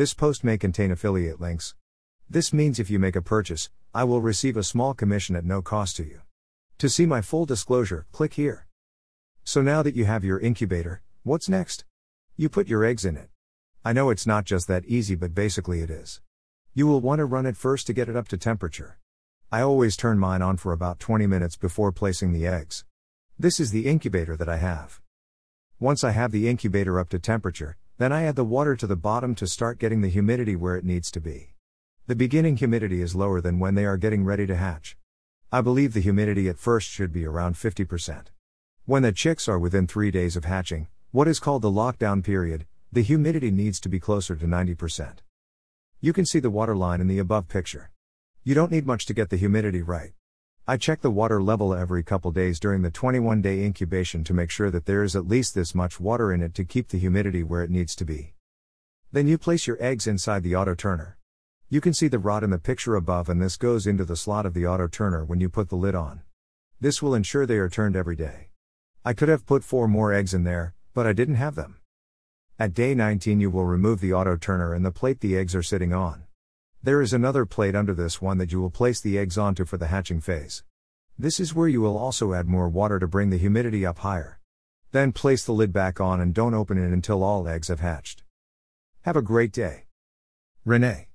This post may contain affiliate links. This means if you make a purchase, I will receive a small commission at no cost to you. To see my full disclosure, click here. So now that you have your incubator, what's next? You put your eggs in it. I know it's not just that easy, but basically it is. You will want to run it first to get it up to temperature. I always turn mine on for about 20 minutes before placing the eggs. This is the incubator that I have. Once I have the incubator up to temperature, then I add the water to the bottom to start getting the humidity where it needs to be. The beginning humidity is lower than when they are getting ready to hatch. I believe the humidity at first should be around 50%. When the chicks are within three days of hatching, what is called the lockdown period, the humidity needs to be closer to 90%. You can see the water line in the above picture. You don't need much to get the humidity right. I check the water level every couple days during the 21 day incubation to make sure that there is at least this much water in it to keep the humidity where it needs to be. Then you place your eggs inside the auto turner. You can see the rod in the picture above, and this goes into the slot of the auto turner when you put the lid on. This will ensure they are turned every day. I could have put four more eggs in there, but I didn't have them. At day 19, you will remove the auto turner and the plate the eggs are sitting on. There is another plate under this one that you will place the eggs onto for the hatching phase. This is where you will also add more water to bring the humidity up higher. Then place the lid back on and don't open it until all eggs have hatched. Have a great day. Renee.